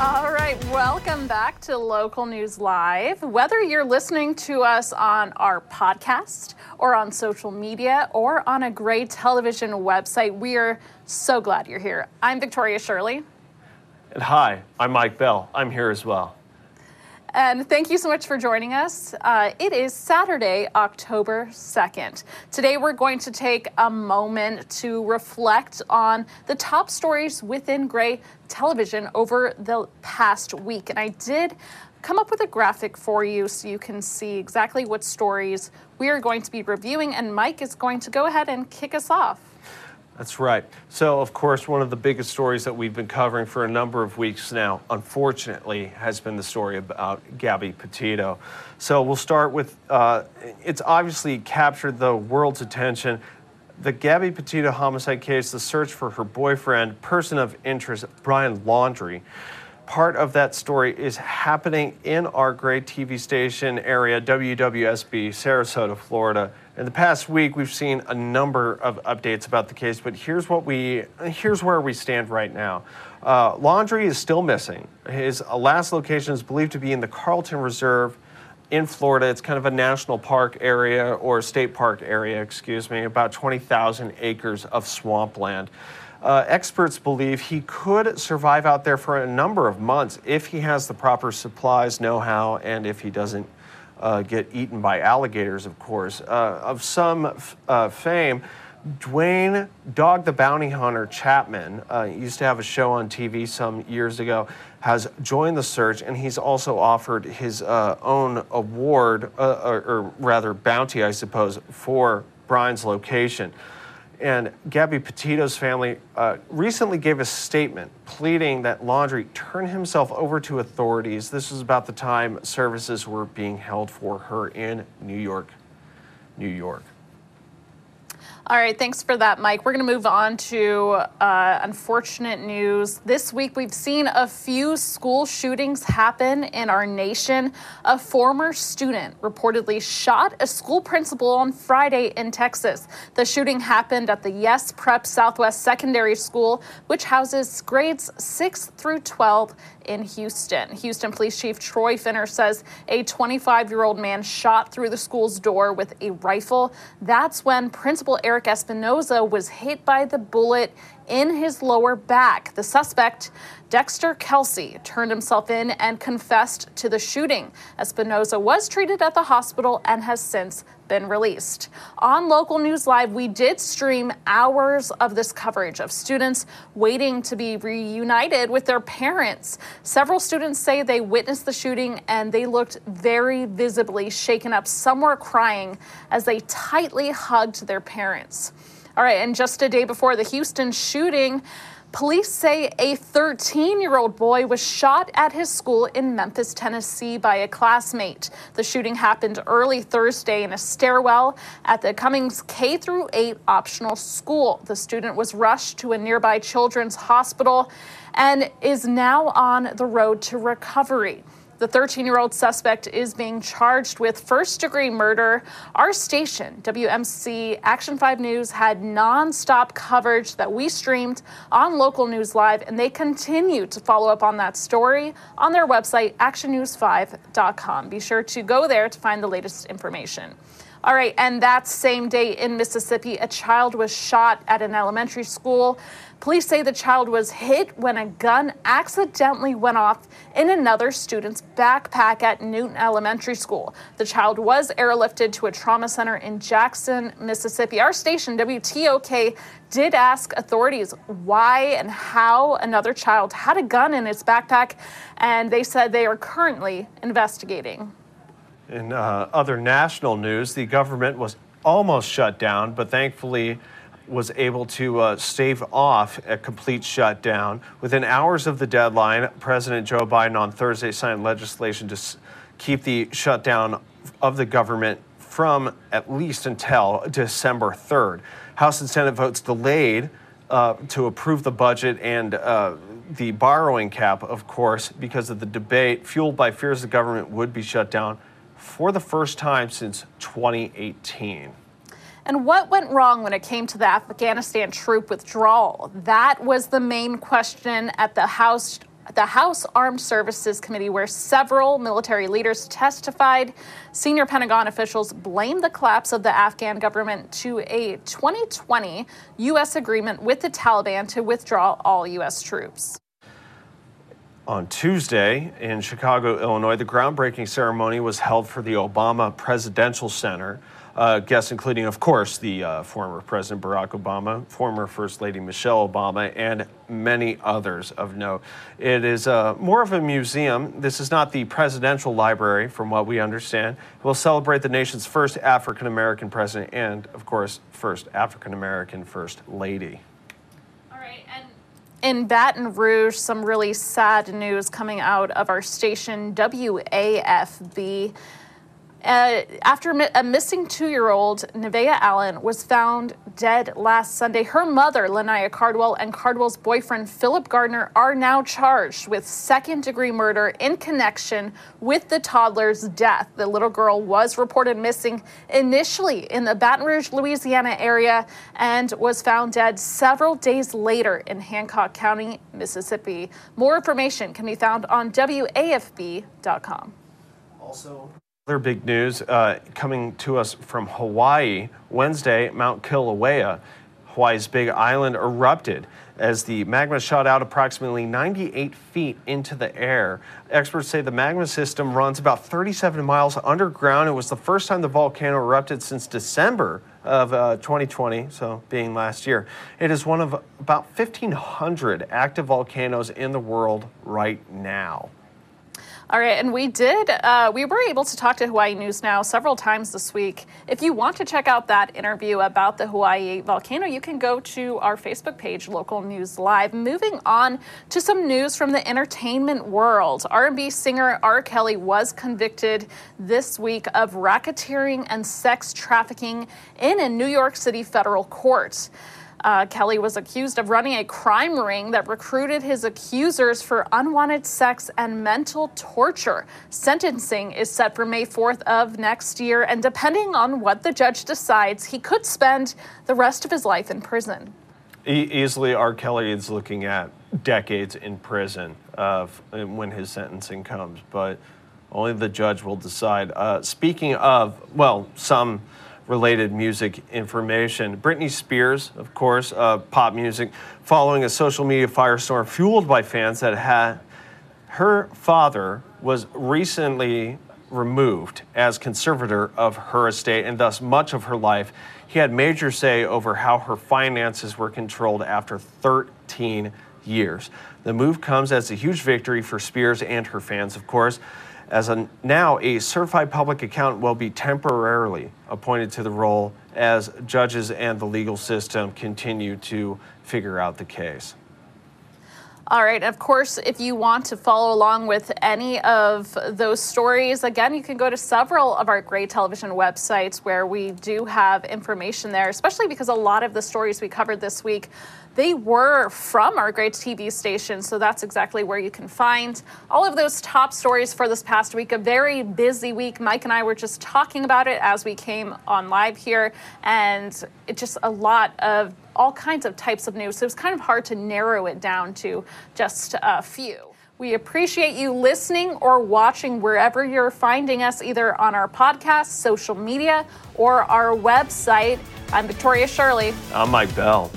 All right, welcome back to Local News Live. Whether you're listening to us on our podcast or on social media or on a Gray television website, we are so glad you're here. I'm Victoria Shirley. And hi, I'm Mike Bell. I'm here as well. And thank you so much for joining us. Uh, it is Saturday, October 2nd. Today, we're going to take a moment to reflect on the top stories within Gray television over the past week. And I did come up with a graphic for you so you can see exactly what stories we are going to be reviewing. And Mike is going to go ahead and kick us off. That's right. So, of course, one of the biggest stories that we've been covering for a number of weeks now, unfortunately, has been the story about Gabby Petito. So, we'll start with uh, it's obviously captured the world's attention. The Gabby Petito homicide case, the search for her boyfriend, person of interest, Brian Laundrie. Part of that story is happening in our Gray TV station area, WWSB, Sarasota, Florida. In the past week, we've seen a number of updates about the case, but here's what we here's where we stand right now. Uh, Laundrie is still missing. His last location is believed to be in the Carlton Reserve in Florida. It's kind of a national park area or state park area, excuse me, about 20,000 acres of swampland. Uh, experts believe he could survive out there for a number of months if he has the proper supplies, know how, and if he doesn't uh, get eaten by alligators, of course. Uh, of some uh, fame, Duane Dog the Bounty Hunter Chapman uh, used to have a show on TV some years ago. Has joined the search, and he's also offered his uh, own award, or, or rather bounty, I suppose, for Brian's location. And Gabby Petito's family uh, recently gave a statement pleading that Laundrie turn himself over to authorities. This was about the time services were being held for her in New York, New York. All right, thanks for that, Mike. We're going to move on to uh, unfortunate news. This week, we've seen a few school shootings happen in our nation. A former student reportedly shot a school principal on Friday in Texas. The shooting happened at the Yes Prep Southwest Secondary School, which houses grades 6 through 12 in Houston. Houston Police Chief Troy Finner says a 25 year old man shot through the school's door with a rifle. That's when Principal Eric Espinoza was hit by the bullet in his lower back. The suspect, Dexter Kelsey, turned himself in and confessed to the shooting. Espinoza was treated at the hospital and has since been released. On Local News Live, we did stream hours of this coverage of students waiting to be reunited with their parents. Several students say they witnessed the shooting and they looked very visibly shaken up. Some were crying as they tightly hugged their parents. All right, and just a day before the Houston shooting, Police say a 13 year old boy was shot at his school in Memphis, Tennessee by a classmate. The shooting happened early Thursday in a stairwell at the Cummings K through 8 optional school. The student was rushed to a nearby children's hospital and is now on the road to recovery. The 13 year old suspect is being charged with first degree murder. Our station, WMC Action 5 News, had non-stop coverage that we streamed on Local News Live, and they continue to follow up on that story on their website, actionnews5.com. Be sure to go there to find the latest information. All right, and that same day in Mississippi, a child was shot at an elementary school. Police say the child was hit when a gun accidentally went off in another student's backpack at Newton Elementary School. The child was airlifted to a trauma center in Jackson, Mississippi. Our station, WTOK, did ask authorities why and how another child had a gun in its backpack, and they said they are currently investigating. In uh, other national news, the government was almost shut down, but thankfully was able to uh, stave off a complete shutdown. Within hours of the deadline, President Joe Biden on Thursday signed legislation to s- keep the shutdown of the government from at least until December 3rd. House and Senate votes delayed uh, to approve the budget and uh, the borrowing cap, of course, because of the debate fueled by fears the government would be shut down for the first time since 2018. And what went wrong when it came to the Afghanistan troop withdrawal? That was the main question at the House the House Armed Services Committee, where several military leaders testified. Senior Pentagon officials blamed the collapse of the Afghan government to a 2020 U.S. agreement with the Taliban to withdraw all U.S. troops. On Tuesday in Chicago, Illinois, the groundbreaking ceremony was held for the Obama Presidential Center. Uh, guests including, of course, the uh, former President Barack Obama, former First Lady Michelle Obama, and many others of note. It is uh, more of a museum. This is not the presidential library, from what we understand. It will celebrate the nation's first African American president and, of course, first African American First Lady. In Baton Rouge, some really sad news coming out of our station, WAFB. Uh, after a missing two year old, Nevaeh Allen was found dead last Sunday. Her mother, Lania Cardwell, and Cardwell's boyfriend, Philip Gardner, are now charged with second degree murder in connection with the toddler's death. The little girl was reported missing initially in the Baton Rouge, Louisiana area and was found dead several days later in Hancock County, Mississippi. More information can be found on WAFB.com. Also, other big news uh, coming to us from Hawaii. Wednesday, Mount Kilauea, Hawaii's big island, erupted as the magma shot out approximately 98 feet into the air. Experts say the magma system runs about 37 miles underground. It was the first time the volcano erupted since December of uh, 2020, so being last year. It is one of about 1,500 active volcanoes in the world right now. All right, and we did, uh, we were able to talk to Hawaii News Now several times this week. If you want to check out that interview about the Hawaii volcano, you can go to our Facebook page, Local News Live. Moving on to some news from the entertainment world. R&B singer R. Kelly was convicted this week of racketeering and sex trafficking in a New York City federal court. Uh, Kelly was accused of running a crime ring that recruited his accusers for unwanted sex and mental torture. Sentencing is set for May 4th of next year, and depending on what the judge decides, he could spend the rest of his life in prison. E- easily, R. Kelly is looking at decades in prison when his sentencing comes, but only the judge will decide. Uh, speaking of, well, some related music information. Britney Spears, of course, uh, pop music, following a social media firestorm fueled by fans that her father was recently removed as conservator of her estate and thus much of her life. He had major say over how her finances were controlled after 13 years. The move comes as a huge victory for Spears and her fans, of course as a, now a certified public accountant will be temporarily appointed to the role as judges and the legal system continue to figure out the case. All right. Of course, if you want to follow along with any of those stories, again, you can go to several of our Gray television websites where we do have information there, especially because a lot of the stories we covered this week they were from our Gray TV station, so that's exactly where you can find all of those top stories for this past week. A very busy week. Mike and I were just talking about it as we came on live here, and it just a lot of all kinds of types of news. So it was kind of hard to narrow it down to just a few. We appreciate you listening or watching wherever you're finding us, either on our podcast, social media, or our website. I'm Victoria Shirley. I'm Mike Bell.